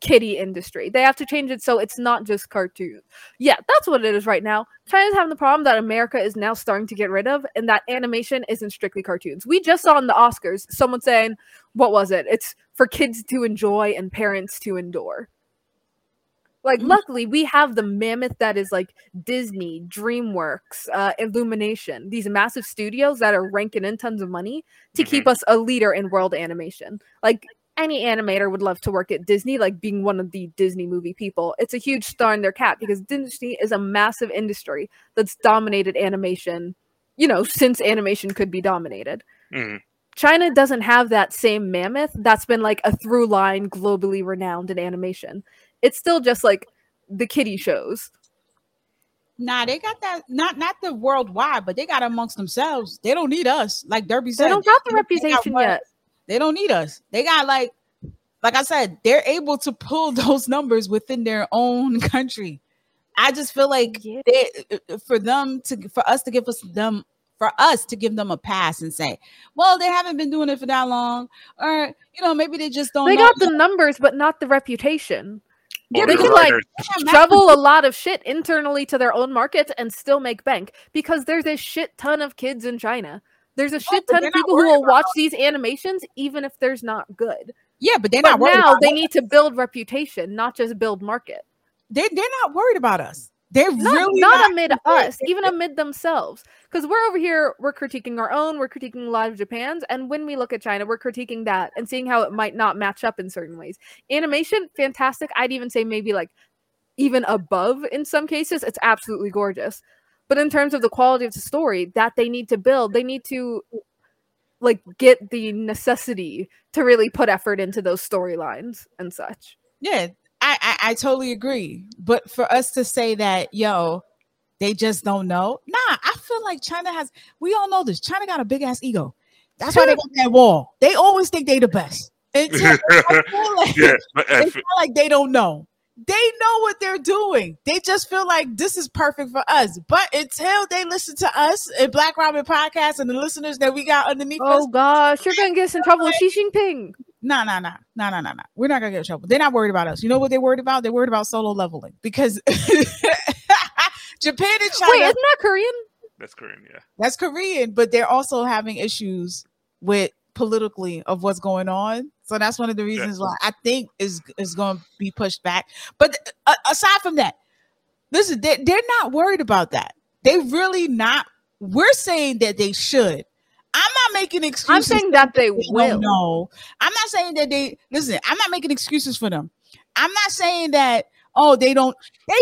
Speaker 2: kitty industry? They have to change it so it's not just cartoons. Yeah, that's what it is right now. China's having the problem that America is now starting to get rid of, and that animation isn't strictly cartoons. We just saw in the Oscars someone saying, "What was it? It's for kids to enjoy and parents to endure." Like, mm-hmm. luckily, we have the mammoth that is like Disney, DreamWorks, uh, Illumination, these massive studios that are ranking in tons of money to mm-hmm. keep us a leader in world animation. Like, any animator would love to work at Disney, like being one of the Disney movie people. It's a huge star in their cap because Disney is a massive industry that's dominated animation, you know, since animation could be dominated. Mm-hmm. China doesn't have that same mammoth that's been like a through line globally renowned in animation. It's still just like the kitty shows.
Speaker 1: Nah, they got that not not the worldwide, but they got amongst themselves. They don't need us. Like Derby said,
Speaker 2: they don't got the reputation got yet.
Speaker 1: They don't need us. They got like, like I said, they're able to pull those numbers within their own country. I just feel like yeah. they, for them to for us to give us them for us to give them a pass and say, well, they haven't been doing it for that long, or you know, maybe they just don't.
Speaker 2: They got the numbers, but not the reputation. Yeah, they can like shovel a lot of shit internally to their own markets and still make bank because there's a shit ton of kids in China. There's a shit ton of people who will watch these animations even if there's not good.
Speaker 1: Yeah, but they're but not
Speaker 2: now. They need to build reputation, not just build market.
Speaker 1: They they're not worried about us. They're not, really
Speaker 2: not, not amid us, even amid themselves. Because we're over here, we're critiquing our own, we're critiquing a lot of Japan's, and when we look at China, we're critiquing that and seeing how it might not match up in certain ways. Animation, fantastic. I'd even say maybe like even above in some cases. It's absolutely gorgeous. But in terms of the quality of the story that they need to build, they need to like get the necessity to really put effort into those storylines and such.
Speaker 1: Yeah, I, I, I totally agree. But for us to say that, yo, they just don't know. Nah, I feel like China has. We all know this. China got a big ass ego. That's why they got that wall. They always think they the best. Until I feel like, yeah, they feel like they don't know. They know what they're doing. They just feel like this is perfect for us. But until they listen to us and Black Ramen Podcast and the listeners that we got underneath
Speaker 2: oh
Speaker 1: us,
Speaker 2: gosh, you're gonna get us in trouble with Xi Jinping.
Speaker 1: No, no, no, no, no, no, no. We're not gonna get in trouble. They're not worried about us. You know what they're worried about? They're worried about solo leveling because Japan and China.
Speaker 2: Wait, isn't that Korean?
Speaker 3: That's Korean, yeah.
Speaker 1: That's Korean, but they're also having issues with politically of what's going on. So that's one of the reasons yeah. why I think is is going to be pushed back. But uh, aside from that, listen, they, they're not worried about that. They really not. We're saying that they should. I'm not making excuses.
Speaker 2: I'm saying that they, they will.
Speaker 1: No, I'm not saying that they listen. I'm not making excuses for them. I'm not saying that. Oh, they don't. They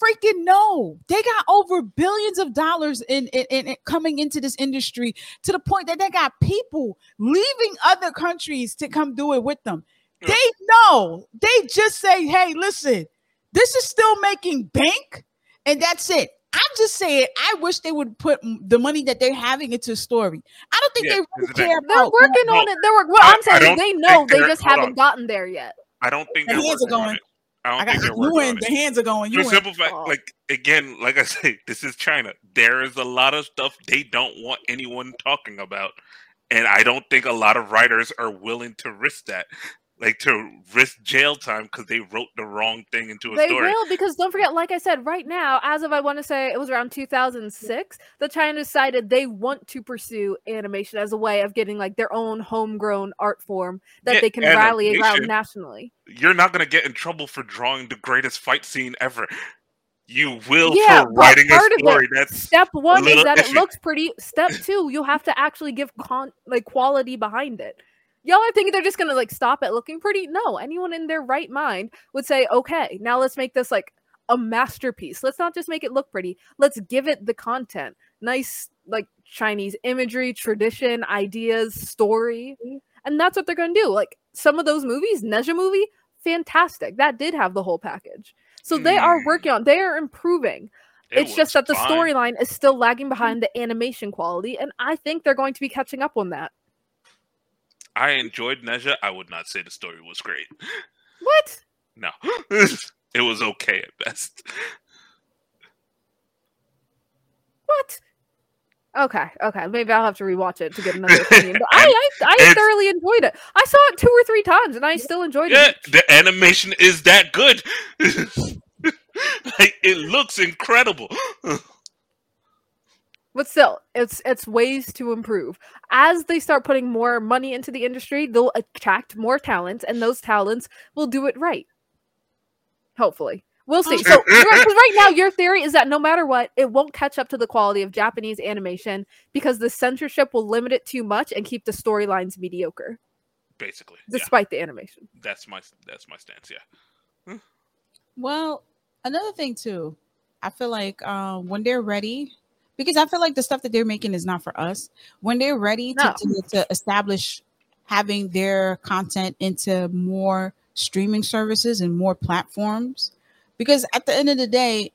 Speaker 1: freaking know. They got over billions of dollars in, in, in, in coming into this industry to the point that they got people leaving other countries to come do it with them. Mm. They know. They just say, "Hey, listen, this is still making bank, and that's it." I'm just saying, I wish they would put the money that they're having into story. I don't think
Speaker 3: Yeah,
Speaker 1: they really
Speaker 3: they're-
Speaker 1: care
Speaker 2: They're working
Speaker 3: no,
Speaker 2: on it. They're work- what
Speaker 3: I-
Speaker 2: I'm saying is they know they just haven't
Speaker 3: on.
Speaker 2: gotten there yet.
Speaker 3: I don't think
Speaker 1: The
Speaker 3: they're
Speaker 1: hands are going.
Speaker 3: it. I don't
Speaker 1: I
Speaker 3: think they're working on
Speaker 1: in.
Speaker 3: it.
Speaker 1: The hands are going.
Speaker 3: For
Speaker 1: You
Speaker 3: the simple fact,
Speaker 2: Oh.
Speaker 3: like again, like I say, this is China. There is a lot of stuff they don't want anyone talking about, and I don't think a lot of writers are willing to risk that, like to risk jail time because they wrote the wrong thing into a
Speaker 2: They
Speaker 3: story.
Speaker 2: will because don't forget, like I said, right now, as of I want to say it was around 2006, the China decided they want to pursue animation as a way of getting like their own homegrown art form that
Speaker 3: Yeah,
Speaker 2: they can rally around nationally.
Speaker 3: You're not gonna get in trouble for drawing the greatest fight scene ever. You will
Speaker 2: Yeah,
Speaker 3: for writing a
Speaker 2: of it-
Speaker 3: story that's
Speaker 2: Step one is that it looks pretty. Step two, you have to actually give con- like quality behind it. Y'all are thinking they're just gonna like stop at looking pretty? No, anyone in their right mind would say, okay, now let's make this like a masterpiece. Let's not just make it look pretty. Let's give it the content. Nice like Chinese imagery, tradition, ideas, story. And that's what they're gonna do. Like some of those movies, Ne Zha movie, fantastic. That did have the whole package. So they are
Speaker 3: Mm.
Speaker 2: working on they are improving
Speaker 3: it
Speaker 2: it's just that the storyline is still lagging behind the animation quality, and I think they're going to be catching up on that.
Speaker 3: I enjoyed Ne Zha. I would not say the story was great.
Speaker 2: What?
Speaker 3: No, it was okay at best.
Speaker 2: What? Okay, okay. Maybe I'll have to rewatch it to get another opinion. But I, I, I thoroughly enjoyed it. I saw it two or three times, and I still enjoyed
Speaker 3: Yeah,
Speaker 2: it.
Speaker 3: the animation is that good. like it looks incredible.
Speaker 2: But still, it's it's ways to improve. As they start putting more money into the industry, they'll attract more talent, and those talents will do it right. Hopefully. We'll see. So, because right now, your theory is that no matter what, it won't catch up to the quality of Japanese animation because the censorship will limit it too much and keep the storylines mediocre,
Speaker 3: Basically, yeah,
Speaker 2: despite the animation.
Speaker 3: that's my that's my stance. Yeah,
Speaker 1: Well, another thing too, I feel like um, when they're ready, because I feel like the stuff that they're making is not for us. When they're ready to,
Speaker 2: No.
Speaker 1: to, to establish having their content into more streaming services and more platforms, because at the end of the day,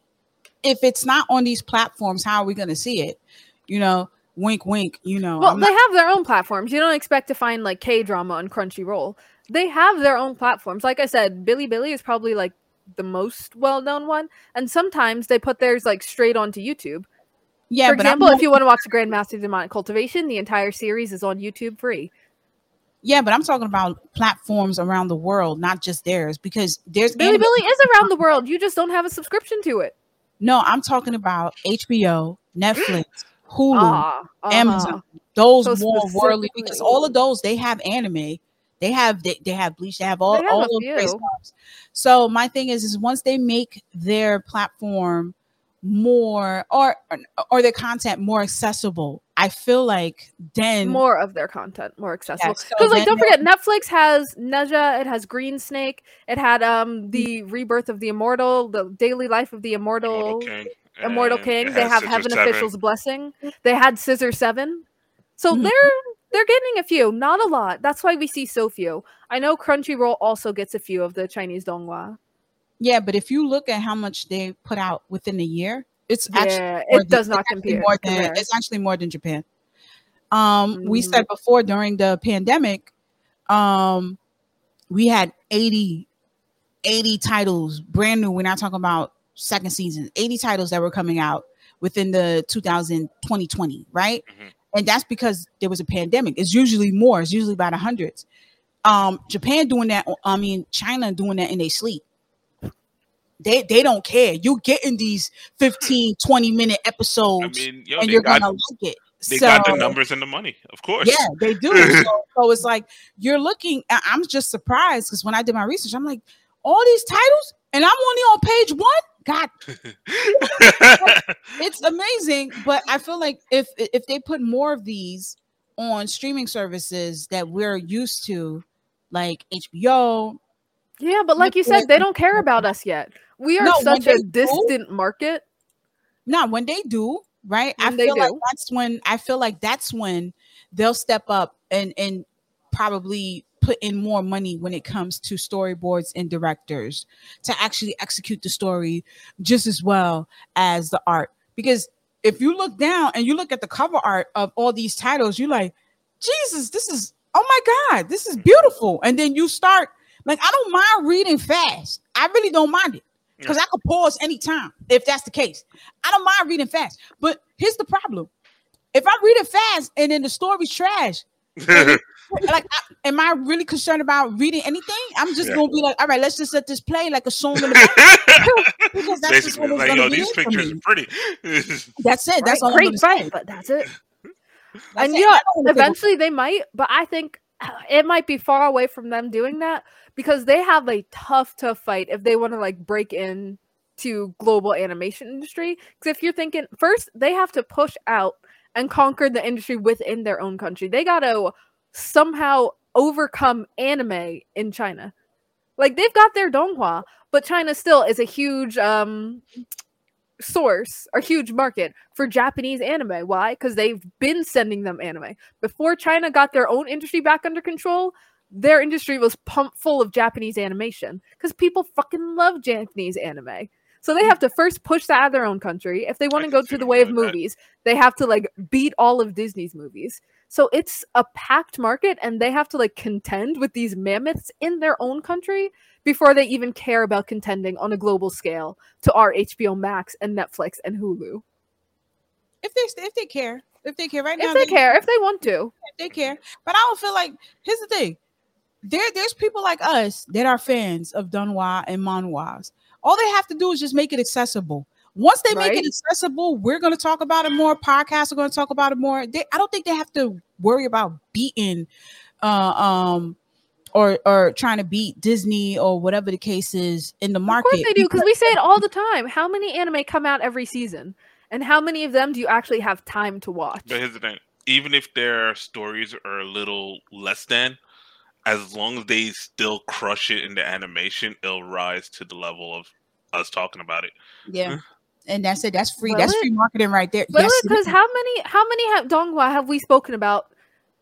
Speaker 1: if it's not on these platforms, how are we going to see it? You know, wink, wink. You know,
Speaker 2: Well,
Speaker 1: I'm
Speaker 2: they
Speaker 1: not-
Speaker 2: have their own platforms. You don't expect to find like K drama on Crunchyroll. They have their own platforms. Like I said, Bilibili is probably like the most well known one, and sometimes they put theirs like straight onto YouTube.
Speaker 1: Yeah,
Speaker 2: For example,
Speaker 1: not-
Speaker 2: if you want to watch the Grandmaster Demonic Cultivation, the entire series is on YouTube free.
Speaker 1: yeah, but I'm talking about platforms around the world, not just theirs, because there's
Speaker 2: Billy
Speaker 1: anime-
Speaker 2: Billy is around the world. You just don't have a subscription to it.
Speaker 1: No, I'm talking about HBO, Netflix, Hulu,
Speaker 2: Ah, uh-huh.
Speaker 1: Amazon. Those
Speaker 2: So
Speaker 1: more worldly because all of those they have anime, they have they, they have Bleach, they have all
Speaker 2: They have
Speaker 1: all those great
Speaker 2: few.
Speaker 1: stuff. So my thing is, is once they make their platform more or or their content more accessible, I feel like then
Speaker 2: more of their content more accessible.
Speaker 1: Yes, so
Speaker 2: Because like, don't forget, Netflix has Ne Zha, it has Green Snake, it had um the rebirth of the immortal, the daily life of the immortal,
Speaker 3: Immortal King.
Speaker 2: Immortal King. They have Heaven
Speaker 3: Seven.
Speaker 2: Official's blessing. They had Scissor Seven. So
Speaker 1: Mhm.
Speaker 2: they're they're getting a few, not a lot. That's why we see so few. I know Crunchyroll also gets a few of the Chinese donghua.
Speaker 1: Yeah. But if you look at how much they put out within a year, it's actually
Speaker 2: Yeah,
Speaker 1: more
Speaker 2: it
Speaker 1: than-
Speaker 2: does not compare.
Speaker 1: more than
Speaker 2: compare.
Speaker 1: it's actually more than Japan. Um, we
Speaker 2: Mhm.
Speaker 1: said before during the pandemic, um, we had 80, 80 titles brand new. We're not talking about second season, 80 titles that were coming out within the 2000 2020, right?
Speaker 3: Mhm.
Speaker 1: And that's because there was a pandemic. It's usually more, it's usually about a hundreds. Um, Japan doing that, I mean, China doing that in their sleep. They they don't care. You getting these 15, 20 minute
Speaker 3: I
Speaker 1: episodes
Speaker 3: mean, yo,
Speaker 1: and you're
Speaker 3: got
Speaker 1: gonna like it.
Speaker 3: they
Speaker 1: so,
Speaker 3: got the numbers and the money, of course.
Speaker 1: Yeah, they do. so, so it's like you're looking. I'm just surprised because when I did my research, I'm like, all these titles, and I'm only on page one. God, it's amazing. But I feel like if if they put more of these on streaming services that we're used to, like HBO,
Speaker 2: Yeah, but like you said, they don't care about us yet. We are
Speaker 1: No,
Speaker 2: such a
Speaker 1: do-
Speaker 2: distant market.
Speaker 1: No, when they do, right? I
Speaker 2: When they
Speaker 1: feel like that's when I feel like that's when they'll step up and and probably put in more money when it comes to storyboards and directors to actually execute the story just as well as the art. Because if you look down and you look at the cover art of all these titles, you're like, Jesus, this is oh my god, this is beautiful. And then you start like I don't mind reading fast. I really don't mind it because I could pause anytime if that's the case. I don't mind reading fast. But here's the problem: if I read it fast and then the story's trash, like, I, am I really concerned about reading anything? I'm just
Speaker 3: Yeah.
Speaker 1: gonna be like, all right, let's just let this play like a song in the back. because that's just
Speaker 3: Basically,
Speaker 1: what it's
Speaker 3: like,
Speaker 1: gonna
Speaker 3: yo,
Speaker 1: be
Speaker 3: these
Speaker 1: for
Speaker 3: pictures
Speaker 1: me.
Speaker 3: are pretty.
Speaker 1: That's it. That's
Speaker 2: right?
Speaker 1: all I'm
Speaker 2: Great
Speaker 1: gonna say.
Speaker 2: fight, but that's it.
Speaker 1: That's
Speaker 2: and
Speaker 1: it.
Speaker 2: yeah,
Speaker 1: I don't wanna take a-
Speaker 2: eventually they might, but I think it might be far away from them doing that because they have a tough, tough fight if they want to like break in to global animation industry. Because if you're thinking first, they have to push out and conquer the industry within their own country. They got to somehow overcome anime in China. Like they've got their Donghua, but China still is a huge um source or huge market for Japanese anime. Why? Because they've been sending them anime. Before China got their own industry back under control, their industry was pumped full of Japanese animation because people fucking love Japanese anime. So they have to first push that out of their own country. If they want to go to the way of
Speaker 3: that.
Speaker 2: movies, they have to like beat all of Disney's movies. So it's a packed market and they have to like contend with these mammoths in their own country before they even care about contending on a global scale to our HBO Max and Netflix and Hulu.
Speaker 1: if they if they care, if they care right now,
Speaker 2: If they care, if they want to.
Speaker 1: if they care. But I don't feel like here's the thing. There, there's people like us that are fans of Donghua and manhwas. All they have to do is just make it accessible. Once they make
Speaker 2: Right.
Speaker 1: it accessible, we're going to talk about it more. Podcasts are going to talk about it more. They, I don't think they have to worry about beating, uh, um, or or trying to beat Disney or whatever the case is in the market.
Speaker 2: Of
Speaker 1: market.
Speaker 2: course they do, because we say it all the time. How many anime come out every season? And how many of them do you actually have time to watch?
Speaker 3: But here's the thing: even if their stories are a little less than, as long as they still crush it in the animation, it'll rise to the level of us talking about it.
Speaker 1: yeah, and that's it. That's free.
Speaker 2: Will
Speaker 1: that's
Speaker 2: it?
Speaker 1: free marketing right there.
Speaker 2: But
Speaker 1: Yes, it
Speaker 2: because how many how many have Donghua have we spoken about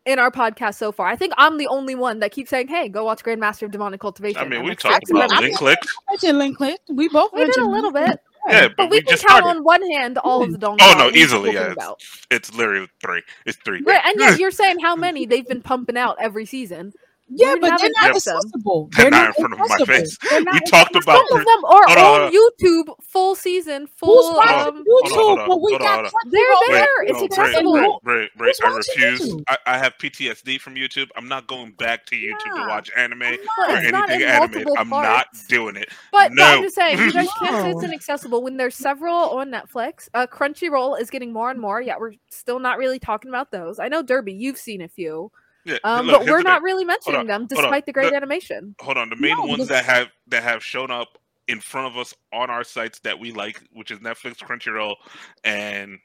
Speaker 2: in our podcast so far? I think I'm the only one that keeps saying, "Hey, go watch Grandmaster of Demonic Cultivation."
Speaker 3: I mean,
Speaker 2: I'm
Speaker 3: we
Speaker 2: excited
Speaker 3: talked
Speaker 2: about
Speaker 3: about
Speaker 2: it.
Speaker 3: link clicks.
Speaker 1: mentioned link click. We both
Speaker 2: We did a little bit,
Speaker 3: Yeah,
Speaker 2: but,
Speaker 3: but
Speaker 2: we,
Speaker 3: we
Speaker 2: can
Speaker 3: just
Speaker 2: count
Speaker 3: started.
Speaker 2: on one hand all of the Donghua.
Speaker 3: Oh, no, easily, yeah.
Speaker 2: about.
Speaker 3: It's literally three. It's three.
Speaker 2: Right, and yet you're saying how many they've been pumping out every season.
Speaker 1: Yeah,
Speaker 2: We
Speaker 1: but they're
Speaker 2: haven't
Speaker 1: not
Speaker 2: touched them.
Speaker 1: accessible.
Speaker 3: They're
Speaker 1: They're
Speaker 3: not
Speaker 1: not
Speaker 3: in front of my face. We
Speaker 1: not
Speaker 3: talked
Speaker 1: accessible.
Speaker 3: about
Speaker 2: Some of them are
Speaker 3: on,
Speaker 2: on YouTube, full season,
Speaker 1: Who's
Speaker 2: full.
Speaker 1: watching
Speaker 2: Um,
Speaker 3: Hold on,
Speaker 1: YouTube?
Speaker 3: hold on,
Speaker 1: But we got
Speaker 3: on.
Speaker 2: They're there.
Speaker 3: Wait,
Speaker 2: It's
Speaker 3: no,
Speaker 2: accessible.
Speaker 3: Bray, Bray, Bray,
Speaker 1: Who's
Speaker 3: I refuse. I, I have PTSD from YouTube. I'm not going back to YouTube
Speaker 2: Yeah.
Speaker 3: to watch anime
Speaker 2: But
Speaker 3: or anything
Speaker 2: in
Speaker 3: animated. I'm not doing it.
Speaker 2: But, but I'm just saying, you guys can't say it's inaccessible when there's several on Netflix. Uh, Crunchyroll is getting more and more. Yeah, we're still not really talking about those. I know Derby, you've seen a few,
Speaker 3: Yeah,
Speaker 2: um,
Speaker 3: look,
Speaker 2: but we're not really mentioning
Speaker 3: on,
Speaker 2: them despite the great
Speaker 3: The-
Speaker 2: animation.
Speaker 3: Hold on, the main
Speaker 1: No,
Speaker 3: ones that have that have shown up in front of us on our sites that we like, which is Netflix, Crunchyroll, and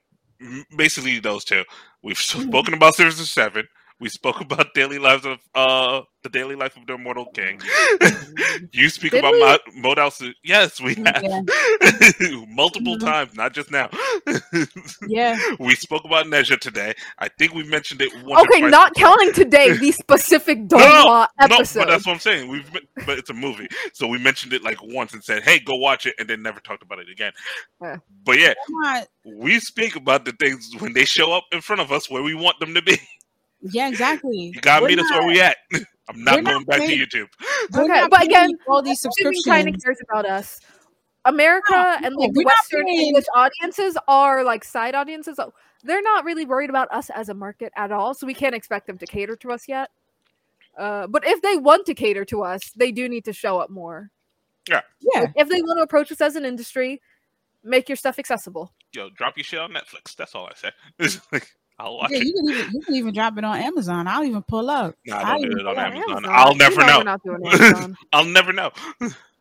Speaker 3: basically those two. We've
Speaker 1: Mm-hmm.
Speaker 3: spoken about Scissor Seven. We spoke about daily lives of uh the daily life of the immortal king. you speak
Speaker 2: Did
Speaker 3: about
Speaker 2: we?
Speaker 3: Mo- Modal. Su- Yes, we have
Speaker 1: Yeah.
Speaker 3: multiple
Speaker 1: Mhm.
Speaker 3: times, not just now.
Speaker 1: Yeah.
Speaker 3: we spoke about Ne Zha today. I think we mentioned it. Once
Speaker 2: Okay,
Speaker 3: twice
Speaker 2: not counting today the specific
Speaker 3: no,
Speaker 2: Donghua
Speaker 3: no, but that's what I'm saying. We've but it's a movie, so we mentioned it like once and said, "Hey, go watch it," and then never talked about it again.
Speaker 2: Yeah.
Speaker 3: But yeah,
Speaker 1: not-
Speaker 3: we speak about the things when they show up in front of us where we want them to be.
Speaker 1: Yeah, exactly.
Speaker 3: You gotta
Speaker 1: We're
Speaker 3: meet us where we at. I'm not
Speaker 1: we're
Speaker 3: going
Speaker 1: not
Speaker 3: back to YouTube.
Speaker 2: Okay, but again,
Speaker 1: all these
Speaker 2: Assuming
Speaker 1: subscriptions.
Speaker 2: China cares about us. America
Speaker 1: No,
Speaker 2: and like the Western English audiences are like side audiences. So they're not really worried about us as a market at all. So we can't expect them to cater to us yet. Uh, but if they want to cater to us, they do need to show up more.
Speaker 1: Yeah.
Speaker 2: Like, if they want to approach us as an industry, make your stuff accessible.
Speaker 3: Yo, drop your shit on Netflix. That's all I say. Like, I'll watch
Speaker 1: Yeah,
Speaker 3: it.
Speaker 1: you can even you can even drop it on Amazon. I'll even pull up.
Speaker 3: Nah,
Speaker 1: I'll
Speaker 3: don't do it on. Amazon.
Speaker 2: Amazon.
Speaker 3: I'll
Speaker 2: You
Speaker 3: never
Speaker 2: know
Speaker 3: know.
Speaker 2: We're not doing Amazon.
Speaker 3: I'll never know.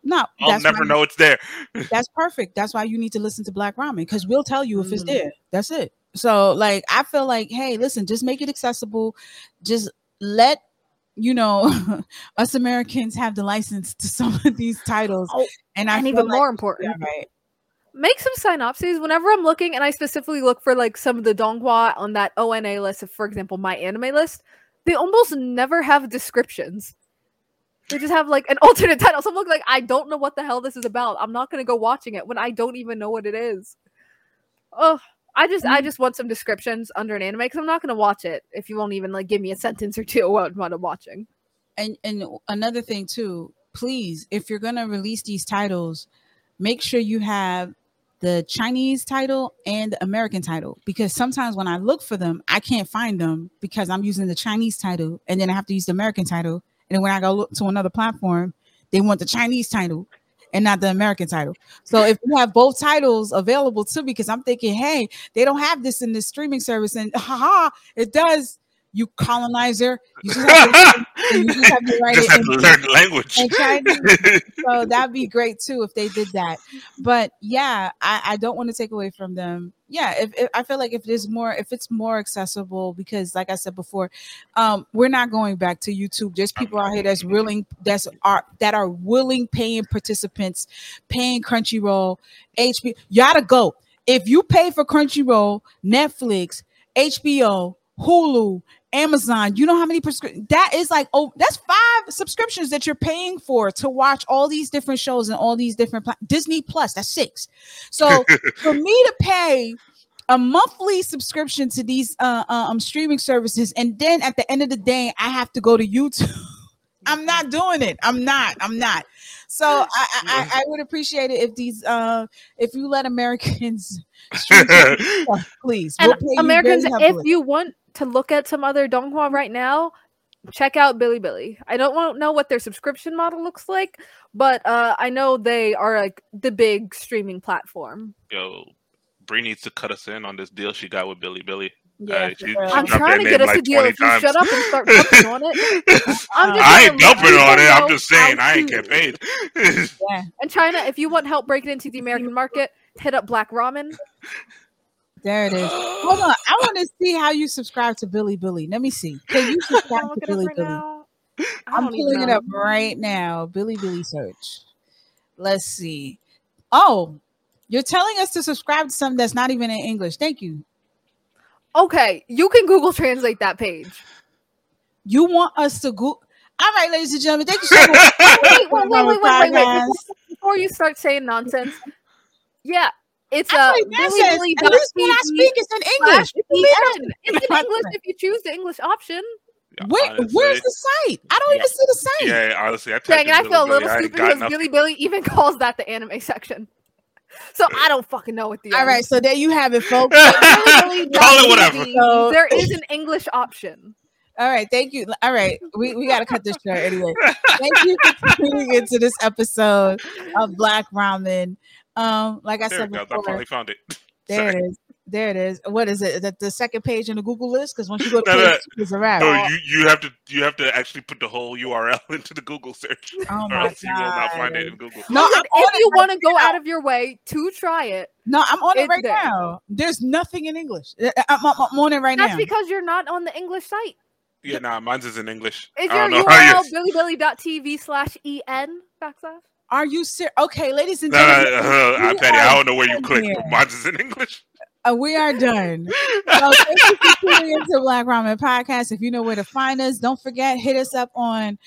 Speaker 1: No,
Speaker 3: I'll
Speaker 1: that's
Speaker 3: never know it's there.
Speaker 1: That's perfect. That's why you need to listen to Black Ramen because we'll tell you if it's
Speaker 2: Mm.
Speaker 1: there. That's it. So, like, I feel like, hey, listen, just make it accessible. Just let you know, us Americans have the license to some of these titles.
Speaker 2: Oh,
Speaker 1: and I
Speaker 2: and
Speaker 1: feel
Speaker 2: even
Speaker 1: like-
Speaker 2: more important,
Speaker 1: Yeah, right.
Speaker 2: Make some synopses whenever I'm looking, and I specifically look for like some of the donghua on that ONA list, of, for example, MyAnimeList. They almost never have descriptions. They just have like an alternate title. So I'm looking like, I don't know what the hell this is about. I'm not gonna go watching it when I don't even know what it is. Oh, I just I
Speaker 1: Mm.
Speaker 2: just want some descriptions under an anime because I'm not gonna watch it if you won't even like give me a sentence or two about what I'm watching.
Speaker 1: and and another thing too please if you're gonna release these titles make sure you have the chinese title and the american title because sometimes when i look for them i can't find them because i'm using the chinese title and then i have to use the american title. And then when i go look to another platform they want the chinese title and not the american title. So if you have both titles available too because i'm thinking hey they don't have this in this streaming service and haha it does you colonizer you just have to, you just have to write
Speaker 3: Just
Speaker 1: it
Speaker 3: have
Speaker 1: in-
Speaker 3: to learn the language.
Speaker 1: so that'd be great too if they did that. But yeah, I, I don't want to take away from them. Yeah, if, if I feel like if there's more, if it's more accessible, because like I said before, um, we're not going back to YouTube. There's people out here that's willing, that's are that are willing, paying participants, paying Crunchyroll, HBO. You gotta go. If you pay for Crunchyroll, Netflix, HBO, Hulu, Amazon, you know how many prescri- that is like oh that's five subscriptions that you're paying for to watch all these different shows and all these different pla- Disney Plus that's six. So for me to pay a monthly subscription to these uh, uh, um streaming services and then at the end of the day I have to go to YouTube. I'm not doing it. I'm not. I'm not. So I, I, I- I would appreciate it if these uh if you let Americans stream please. We'll pay you
Speaker 2: Americans, if you want to look at some other donghua right now, check out Bilibili. I don't want know what their subscription model looks like, but uh, I know they are like the big streaming platform.
Speaker 3: Yo, Bree needs to cut us in on this deal she got with Bilibili.
Speaker 1: yeah,
Speaker 3: Uh, she-
Speaker 1: real.
Speaker 3: she
Speaker 2: I'm trying to get
Speaker 3: name
Speaker 2: us a deal if you
Speaker 3: times.
Speaker 2: shut up and start jumping on it. I'm just
Speaker 3: I ain't dumping on it. I'm just saying I ain't
Speaker 2: to-
Speaker 3: get paid.
Speaker 1: yeah.
Speaker 2: And China, if you want help breaking into the American market, hit up Black Ramen.
Speaker 1: There it is. Hold on. I want to see how you subscribe to Bilibili. Let me see. Can you
Speaker 2: I'm
Speaker 1: subscribe to Bilibili?
Speaker 2: now.
Speaker 1: I'm pulling it up right now. Bilibili search. Let's see. Oh, you're telling us to subscribe to something that's not even in English. Thank you.
Speaker 2: Okay, you can Google Translate that page.
Speaker 1: You want us to go? All right, ladies and gentlemen. Thank you so much.
Speaker 2: wait, wait, wait, wait, wait, wait, wait.
Speaker 1: Podcast.
Speaker 2: Before, before you start saying nonsense, yeah, it's
Speaker 1: I
Speaker 2: uh,
Speaker 1: say nonsense.
Speaker 2: Billy
Speaker 1: At least when I speak, it's in English.
Speaker 2: slash
Speaker 1: do you mean
Speaker 2: It's in? English if you choose the English option.
Speaker 1: Where,
Speaker 3: Honestly,
Speaker 1: where's the site? I don't
Speaker 2: Yeah.
Speaker 1: even see the site.
Speaker 3: Yeah, honestly, I
Speaker 2: Dang, I feel a little
Speaker 3: I ain't
Speaker 2: stupid because
Speaker 3: nothing.
Speaker 2: Billy Billy even calls that the anime section. So I don't fucking know what the
Speaker 1: All right, so there you have it, folks.
Speaker 2: Billy
Speaker 3: Call it whatever.
Speaker 1: So-
Speaker 2: There is an English option.
Speaker 1: All right, thank you. All right, we, we got to cut this short anyway. Thank you for tuning into this episode of Black Ramen. Um, like I
Speaker 3: There
Speaker 1: said
Speaker 3: it goes. I finally found it.
Speaker 1: there
Speaker 3: Sorry.
Speaker 1: it is. There it is. What is it? That the second page in the Google list? Because once you go to
Speaker 3: No,
Speaker 1: page
Speaker 3: no,
Speaker 1: it's a wrap.
Speaker 3: No, you, you have to you have to actually put the whole URL into the Google search,
Speaker 1: oh
Speaker 3: or
Speaker 1: my
Speaker 3: else you will not find it in Google.
Speaker 1: No, I'm
Speaker 2: Listen, if you
Speaker 1: right
Speaker 2: want to go out of your way to try it,
Speaker 1: No, I'm on it right
Speaker 2: there.
Speaker 1: now. There's nothing in English. I- I'm, I'm, I'm on it right
Speaker 2: that's
Speaker 1: now.
Speaker 2: That's because you're not on the English site.
Speaker 3: Yeah, nah, mine's is in English.
Speaker 2: Is
Speaker 3: I
Speaker 2: your
Speaker 3: don't know
Speaker 2: URL bilibili.tv slash en backslash?
Speaker 1: Are you serious? Okay, ladies and gentlemen,
Speaker 3: uh, I, Patty, I don't know where you clicked. Mine's is in English.
Speaker 1: Uh, we are done. So thank you for tuning into Black Ramen Podcast. If you know where to find us, don't forget, hit us up on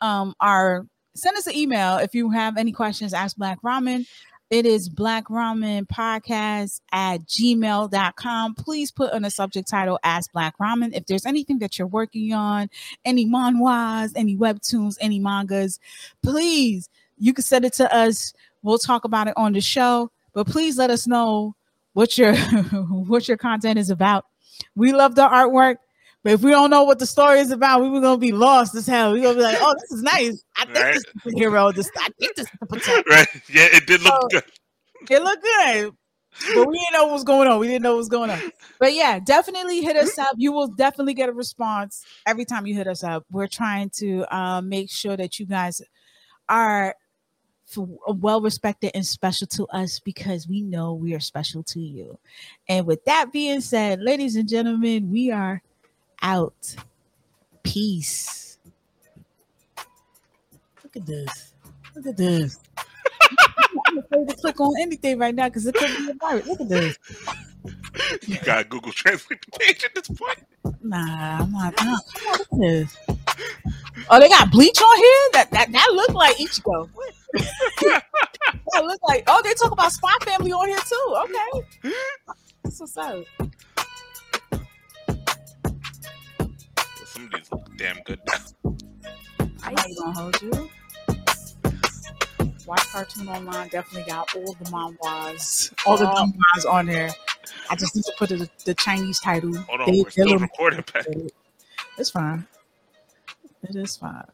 Speaker 1: um our send us an email if you have any questions, ask Black Ramen. It is Black Ramen Podcast at gmail.com. Please put on the subject title Ask Black Ramen. If there's anything that you're working on, any manhwas, any webtoons, any mangas, please you can send it to us. We'll talk about it on the show. But please let us know what your what your content is about. We love the artwork, but if we don't know what the story is about, we were gonna be lost as hell. We're gonna be like, oh, this is nice. I think
Speaker 3: Right.
Speaker 1: this is the hero. This I think this is the potential.
Speaker 3: Right? Yeah, it did look
Speaker 1: Oh.
Speaker 3: good.
Speaker 1: It looked good. But we didn't know what was going on. We didn't know what was going on. But yeah, definitely hit us up. You will definitely get a response every time you hit us up. We're trying to uh, make sure that you guys are Uh, well respected and special to us because we know we are special to you. And with that being said, ladies and gentlemen, we are out. Peace. Look at this. Look at this. I'm afraid to click on anything right now because it could be a virus. Look at this.
Speaker 3: You got Google Translate page at this point.
Speaker 1: Nah, I'm not. Nah, look at this. Oh, they got bleach on here. That that that look like Ichigo. What? that look like. Oh, they talk about Spy Family on here too. Okay, that's what's up.
Speaker 3: Some of these look damn good.
Speaker 1: I'm not gonna hold you. Watch Cartoon Online definitely got all the manhwas, all the
Speaker 2: Oh.
Speaker 1: manhwas on there. I just need to put the, the Chinese title.
Speaker 3: Hold on,
Speaker 1: They-
Speaker 3: we're
Speaker 1: they're
Speaker 3: still
Speaker 1: little-
Speaker 3: recording, Pat.
Speaker 1: It's fine. It is five.